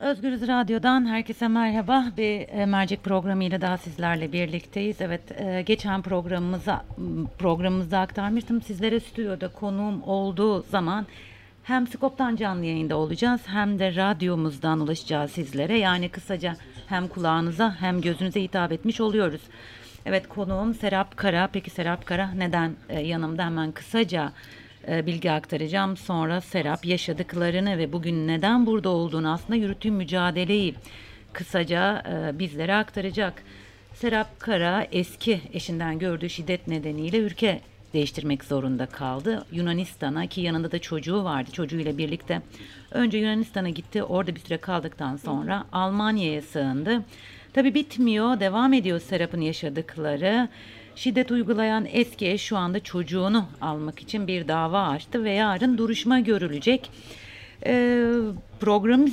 Özgürüz Radyo'dan herkese merhaba. Bir e, mercek programıyla daha sizlerle birlikteyiz. Evet, e, geçen programımıza programımızda aktarmıştım. Sizlere stüdyoda konuğum olduğu zaman hem Skop'tan canlı yayında olacağız hem de radyomuzdan ulaşacağız sizlere. Yani kısaca hem kulağınıza hem gözünüze hitap etmiş oluyoruz. Evet konuğum Serap Kara. Peki Serap Kara neden e, yanımda hemen kısaca bilgi aktaracağım. Sonra Serap yaşadıklarını ve bugün neden burada olduğunu aslında yürüttüğü mücadeleyi kısaca e, bizlere aktaracak. Serap Kara eski eşinden gördüğü şiddet nedeniyle ülke değiştirmek zorunda kaldı. Yunanistan'a ki yanında da çocuğu vardı çocuğuyla birlikte. Önce Yunanistan'a gitti orada bir süre kaldıktan sonra Almanya'ya sığındı. Tabi bitmiyor devam ediyor Serap'ın yaşadıkları. Şiddet uygulayan eski eş şu anda çocuğunu almak için bir dava açtı ve yarın duruşma görülecek. Ee, program,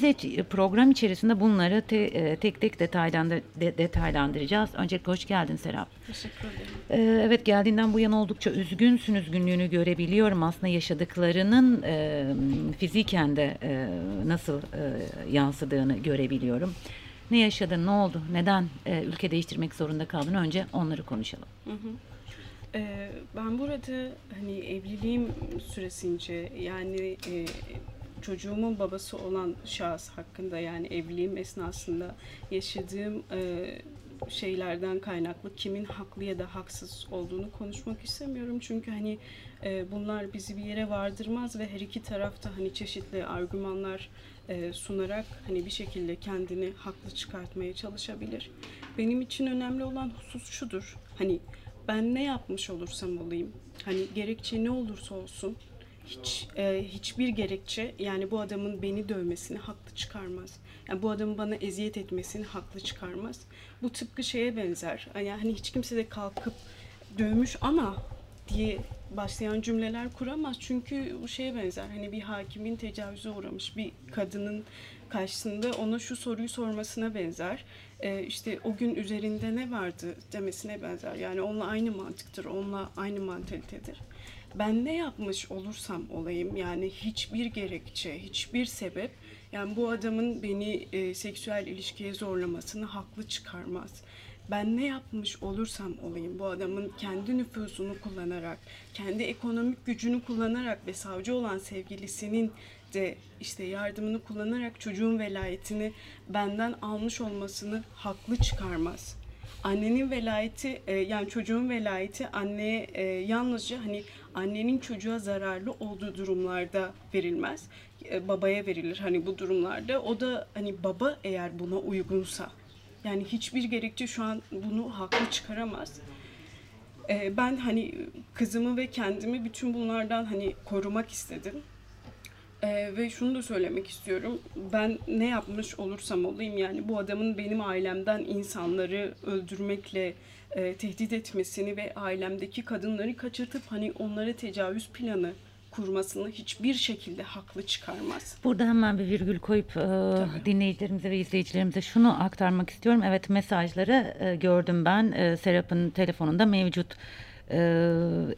program içerisinde bunları te, e, tek tek detaylandır, de, detaylandıracağız. Öncelikle hoş geldin Serap. Teşekkür ederim. Ee, evet geldiğinden bu yana oldukça üzgünsün. Üzgünlüğünü görebiliyorum. Aslında yaşadıklarının e, fiziken de e, nasıl e, yansıdığını görebiliyorum. Ne yaşadın, ne oldu, neden e, ülke değiştirmek zorunda kaldın? Önce onları konuşalım. Hı hı. Ee, ben burada hani evliliğim süresince yani e, çocuğumun babası olan şahıs hakkında yani evliliğim esnasında yaşadığım e, şeylerden kaynaklı kimin haklı ya da haksız olduğunu konuşmak istemiyorum. Çünkü hani e, bunlar bizi bir yere vardırmaz ve her iki tarafta hani çeşitli argümanlar e, sunarak hani bir şekilde kendini haklı çıkartmaya çalışabilir. Benim için önemli olan husus şudur. Hani ben ne yapmış olursam olayım, hani gerekçe ne olursa olsun hiç e, hiçbir gerekçe yani bu adamın beni dövmesini haklı çıkarmaz. Yani bu adamın bana eziyet etmesini haklı çıkarmaz. Bu tıpkı şeye benzer. Yani hani hiç kimse de kalkıp dövmüş ama diye başlayan cümleler kuramaz. Çünkü bu şeye benzer. Hani bir hakimin tecavüze uğramış bir kadının karşısında ona şu soruyu sormasına benzer. Ee, işte o gün üzerinde ne vardı demesine benzer. Yani onunla aynı mantıktır, onunla aynı mantalitedir. Ben ne yapmış olursam olayım yani hiçbir gerekçe, hiçbir sebep yani bu adamın beni e, seksüel ilişkiye zorlamasını haklı çıkarmaz ben ne yapmış olursam olayım bu adamın kendi nüfusunu kullanarak, kendi ekonomik gücünü kullanarak ve savcı olan sevgilisinin de işte yardımını kullanarak çocuğun velayetini benden almış olmasını haklı çıkarmaz. Annenin velayeti e, yani çocuğun velayeti anneye e, yalnızca hani annenin çocuğa zararlı olduğu durumlarda verilmez. E, babaya verilir hani bu durumlarda. O da hani baba eğer buna uygunsa yani hiçbir gerekçe şu an bunu haklı çıkaramaz. Ee, ben hani kızımı ve kendimi bütün bunlardan hani korumak istedim. Ee, ve şunu da söylemek istiyorum. Ben ne yapmış olursam olayım yani bu adamın benim ailemden insanları öldürmekle e, tehdit etmesini ve ailemdeki kadınları kaçırtıp hani onlara tecavüz planı kurmasını hiçbir şekilde haklı çıkarmaz. Burada hemen bir virgül koyup e, dinleyicilerimize ve izleyicilerimize şunu aktarmak istiyorum. Evet mesajları e, gördüm ben. E, Serap'ın telefonunda mevcut. E,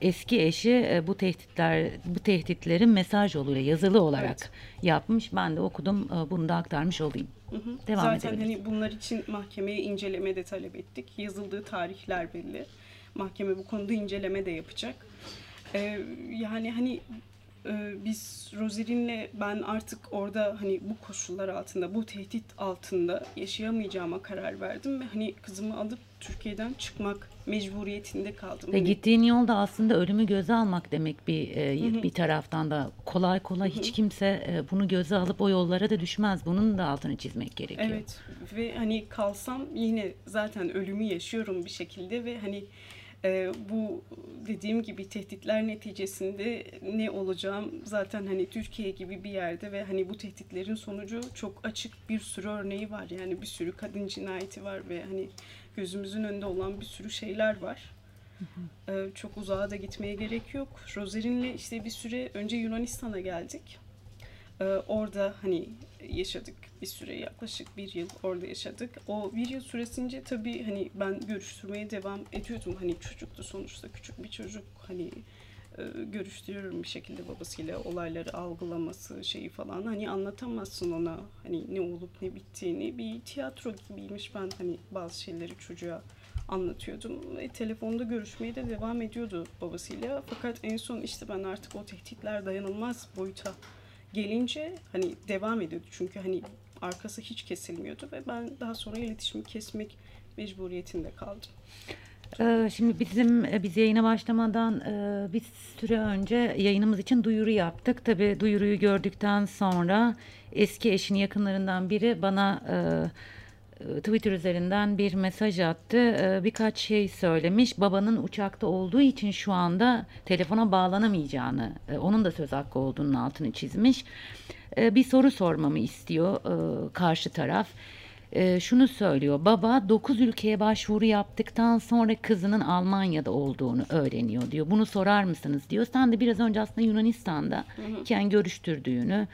eski eşi e, bu tehditler bu tehditleri mesaj yoluyla yazılı olarak evet. yapmış. Ben de okudum. E, bunu da aktarmış olayım. Hı hı. Devam Zaten hani bunlar için mahkemeye inceleme de talep ettik. Yazıldığı tarihler belli. Mahkeme bu konuda inceleme de yapacak. Ee, yani hani biz Roserin'le ben artık orada hani bu koşullar altında, bu tehdit altında yaşayamayacağıma karar verdim ve hani kızımı alıp Türkiye'den çıkmak mecburiyetinde kaldım. Ve hani... gittiğin yolda aslında ölümü göze almak demek bir e, bir taraftan da kolay kolay hiç kimse e, bunu göze alıp o yollara da düşmez. Bunun da altını çizmek gerekiyor. Evet ve hani kalsam yine zaten ölümü yaşıyorum bir şekilde ve hani e, bu dediğim gibi tehditler neticesinde ne olacağım zaten hani Türkiye gibi bir yerde ve hani bu tehditlerin sonucu çok açık bir sürü örneği var. Yani bir sürü kadın cinayeti var ve hani gözümüzün önünde olan bir sürü şeyler var. Ee, çok uzağa da gitmeye gerek yok. Roserin'le işte bir süre önce Yunanistan'a geldik. Ee, orada hani yaşadık bir süre yaklaşık bir yıl orada yaşadık. O bir yıl süresince tabii hani ben görüştürmeye devam ediyordum. Hani çocuktu sonuçta küçük bir çocuk hani e, görüştürüyorum bir şekilde babasıyla olayları algılaması şeyi falan. Hani anlatamazsın ona hani ne olup ne bittiğini. Bir tiyatro gibiymiş ben hani bazı şeyleri çocuğa anlatıyordum. E, telefonda görüşmeye de devam ediyordu babasıyla. Fakat en son işte ben artık o tehditler dayanılmaz boyuta gelince hani devam ediyordu. Çünkü hani arkası hiç kesilmiyordu ve ben daha sonra iletişimi kesmek mecburiyetinde kaldım. Ee, Şimdi bizim e, biz yayına başlamadan e, bir süre önce yayınımız için duyuru yaptık. Tabii duyuruyu gördükten sonra eski eşinin yakınlarından biri bana e, Twitter üzerinden bir mesaj attı. E, Birkaç şey söylemiş. Babanın uçakta olduğu için şu anda telefona bağlanamayacağını, e, onun da söz hakkı olduğunun altını çizmiş. E, Bir soru sormamı istiyor e, karşı taraf. Ee, şunu söylüyor. Baba 9 ülkeye başvuru yaptıktan sonra kızının Almanya'da olduğunu öğreniyor diyor. Bunu sorar mısınız diyor. Sen de biraz önce aslında Yunanistan'da iken görüştürdüğünü,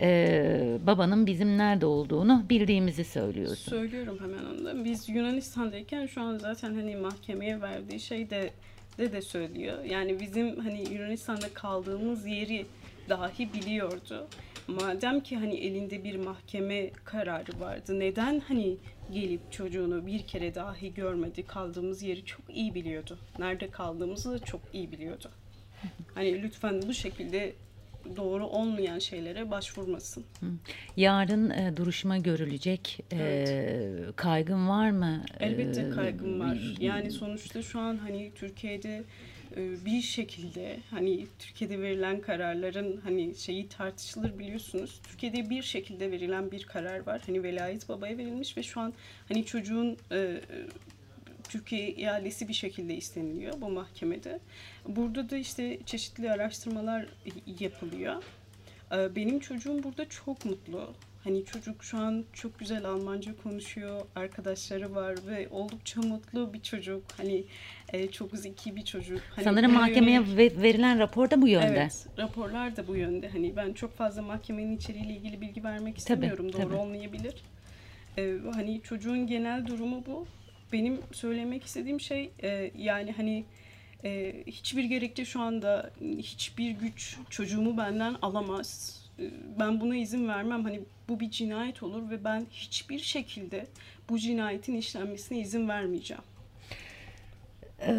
e, babanın bizim nerede olduğunu bildiğimizi söylüyorsun. Söylüyorum hemen onu da. Biz Yunanistan'dayken şu an zaten hani mahkemeye verdiği şey de de de söylüyor. Yani bizim hani Yunanistan'da kaldığımız yeri dahi biliyordu. Madem ki hani elinde bir mahkeme kararı vardı. Neden hani gelip çocuğunu bir kere dahi görmedi? Kaldığımız yeri çok iyi biliyordu. Nerede kaldığımızı da çok iyi biliyordu. Hani lütfen bu şekilde doğru olmayan şeylere başvurmasın. Yarın e, duruşma görülecek. E, kaygın var mı? Elbette E, kaygım var. Yani sonuçta şu an hani Türkiye'de e, bir şekilde hani Türkiye'de verilen kararların hani şeyi tartışılır biliyorsunuz. Türkiye'de bir şekilde verilen bir karar var. Hani velayet babaya verilmiş ve şu an hani çocuğun e, Türkiye iadesi bir şekilde isteniliyor bu mahkemede. Burada da işte çeşitli araştırmalar yapılıyor. E, Benim çocuğum burada çok mutlu. Hani çocuk şu an çok güzel Almanca konuşuyor, arkadaşları var ve oldukça mutlu bir çocuk. Hani e, çok zeki bir çocuk. Hani Sanırım mahkemeye yönelik- ve- verilen rapor da bu yönde. Evet, raporlar da bu yönde. Hani ben çok fazla mahkemenin içeriğiyle ilgili bilgi vermek istemiyorum. Doğru tabii. olmayabilir. Ee, hani çocuğun genel durumu bu. Benim söylemek istediğim şey e, yani hani e, hiçbir gerekçe şu anda hiçbir güç çocuğumu benden alamaz. Ben buna izin vermem. Hani bu bir cinayet olur ve ben hiçbir şekilde bu cinayetin işlenmesine izin vermeyeceğim. Ee,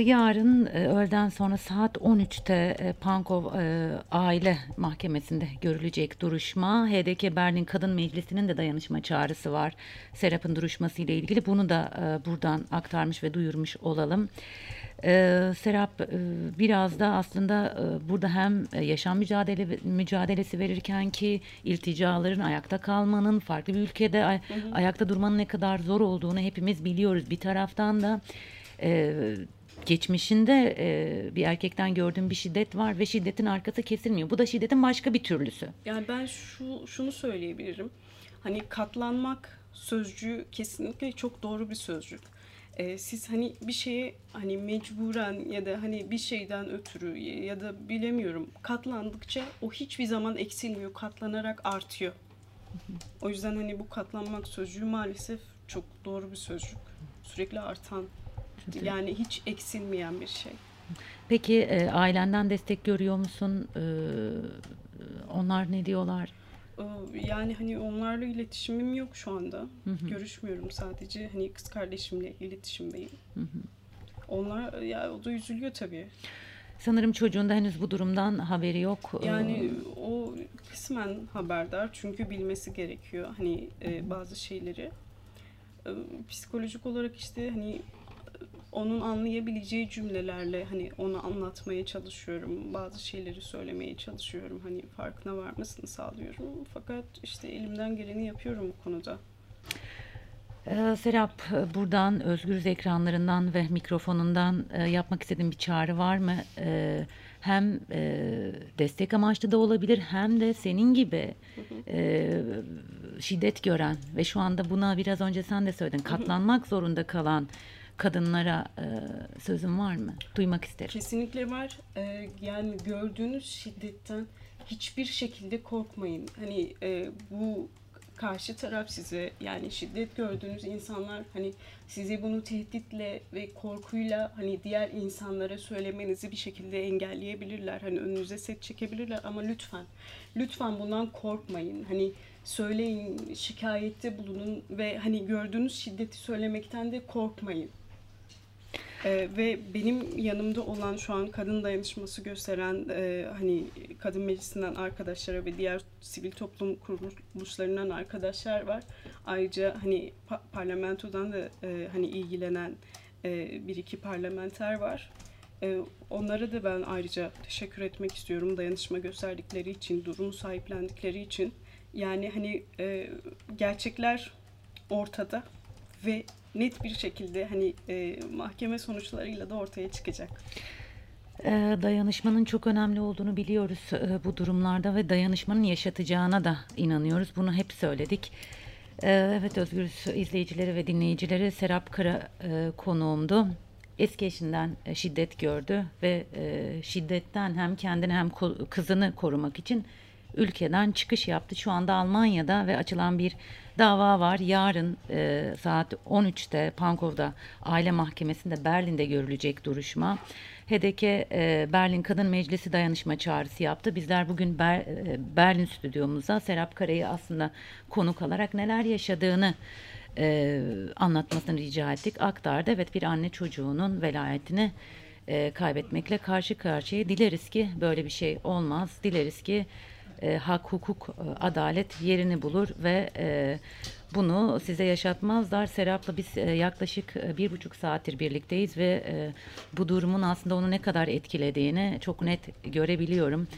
yarın e, öğleden sonra saat 13'te e, Pankov e, Aile Mahkemesi'nde görülecek duruşma. HDK Berlin Kadın Meclisi'nin de dayanışma çağrısı var. Serap'ın duruşması ile ilgili. Bunu da buradan aktarmış ve duyurmuş olalım. Ee, Serap e, biraz da aslında e, burada hem e, yaşam mücadele mücadelesi verirken ki ilticaların ayakta kalmanın farklı bir ülkede ay- ayakta durmanın ne kadar zor olduğunu hepimiz biliyoruz. Bir taraftan da e, geçmişinde e, bir erkekten gördüğüm bir şiddet var ve şiddetin arkası kesilmiyor. Bu da şiddetin başka bir türlüsü. Yani ben şu şunu söyleyebilirim. Hani katlanmak sözcüğü kesinlikle çok doğru bir sözcük. Ee, siz hani bir şeye hani mecburen ya da hani bir şeyden ötürü ya da bilemiyorum katlandıkça o hiçbir zaman eksilmiyor. Katlanarak artıyor. O yüzden hani bu katlanmak sözcüğü maalesef çok doğru bir sözcük. Sürekli artan yani hiç eksilmeyen bir şey. Peki e, ailenden destek görüyor musun? Ee, onlar ne diyorlar? Ee, Yani hani onlarla iletişimim yok şu anda. Görüşmüyorum sadece. Hani kız kardeşimle iletişimdeyim. Onlar ya o da üzülüyor tabii. Sanırım çocuğun da henüz bu durumdan haberi yok. Ee, Yani o kısmen haberdar çünkü bilmesi gerekiyor hani e, bazı şeyleri. E, psikolojik olarak işte hani onun anlayabileceği cümlelerle hani ona anlatmaya çalışıyorum. Bazı şeyleri söylemeye çalışıyorum. Hani farkına varmasını sağlıyorum. Fakat işte elimden geleni yapıyorum bu konuda. Ee, Serap, buradan Özgürüz ekranlarından ve mikrofonundan e, yapmak istediğin bir çağrı var mı? Ee, hem e, destek amaçlı da olabilir hem de senin gibi e, şiddet gören ve şu anda buna biraz önce sen de söyledin katlanmak zorunda kalan kadınlara e, sözün var mı? Duymak isterim. Kesinlikle var. Ee, yani gördüğünüz şiddetten hiçbir şekilde korkmayın. Hani e, bu karşı taraf size yani şiddet gördüğünüz insanlar hani size bunu tehditle ve korkuyla hani diğer insanlara söylemenizi bir şekilde engelleyebilirler. Hani önünüze set çekebilirler ama lütfen lütfen bundan korkmayın. Hani söyleyin, şikayette bulunun ve hani gördüğünüz şiddeti söylemekten de korkmayın. Ee, ve benim yanımda olan şu an kadın dayanışması gösteren e, hani kadın meclisinden arkadaşlara ve diğer sivil toplum kuruluşlarından arkadaşlar var. Ayrıca hani pa- parlamentodan da e, hani ilgilenen e, bir iki parlamenter var. E, onlara da ben ayrıca teşekkür etmek istiyorum dayanışma gösterdikleri için, durumu sahiplendikleri için. Yani hani e, gerçekler ortada ve net bir şekilde hani e, mahkeme sonuçlarıyla da ortaya çıkacak. E, dayanışmanın çok önemli olduğunu biliyoruz e, bu durumlarda ve dayanışmanın yaşatacağına da inanıyoruz. Bunu hep söyledik. E, evet Özgür izleyicileri ve dinleyicileri Serap Kara e, konuğumdu. Eski eşinden e, şiddet gördü ve şiddetten hem kendini hem kızını korumak için ülkeden çıkış yaptı. Şu anda Almanya'da ve açılan bir dava var. Yarın e, saat 13'te Pankov'da aile mahkemesinde Berlin'de görülecek duruşma. HDK e, Berlin Kadın Meclisi dayanışma çağrısı yaptı. Bizler bugün Ber- e, Berlin stüdyomuza Serap Kara'yı aslında konuk alarak neler yaşadığını e, anlatmasını rica ettik. Aktardı. Evet bir anne çocuğunun velayetini e, kaybetmekle karşı karşıya. Dileriz ki böyle bir şey olmaz. Dileriz ki e, hak, hukuk, e, adalet yerini bulur ve e, bunu size yaşatmazlar. Serap'la biz e, yaklaşık e, bir buçuk saattir birlikteyiz ve e, bu durumun aslında onu ne kadar etkilediğini çok net görebiliyorum.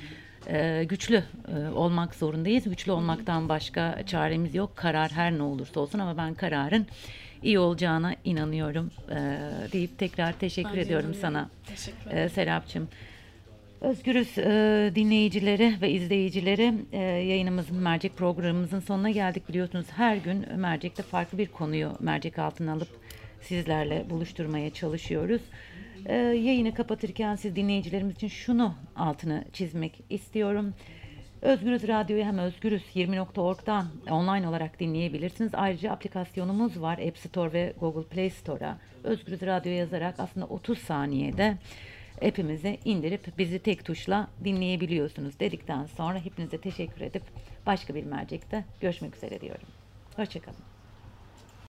E, güçlü e, olmak zorundayız. Güçlü olmaktan başka çaremiz yok. Karar her ne olursa olsun ama ben kararın iyi olacağına inanıyorum e, deyip tekrar teşekkür Ben ediyorum inanıyorum. sana Teşekkür e. Serap'cığım. Özgürüz e, dinleyicileri ve izleyicileri e, yayınımızın mercek programımızın sonuna geldik biliyorsunuz her gün mercekte farklı bir konuyu mercek altına alıp sizlerle buluşturmaya çalışıyoruz. E, yayını kapatırken siz dinleyicilerimiz için şunu altını çizmek istiyorum. Özgürüz Radyo'yu hem Özgürüz 20.org'dan online olarak dinleyebilirsiniz. Ayrıca aplikasyonumuz var App Store ve Google Play Store'a. Özgürüz Radyo yazarak aslında 30 saniyede app'imizi indirip bizi tek tuşla dinleyebiliyorsunuz dedikten sonra hepinize teşekkür edip başka bir mercekte görüşmek üzere diyorum. Hoşçakalın.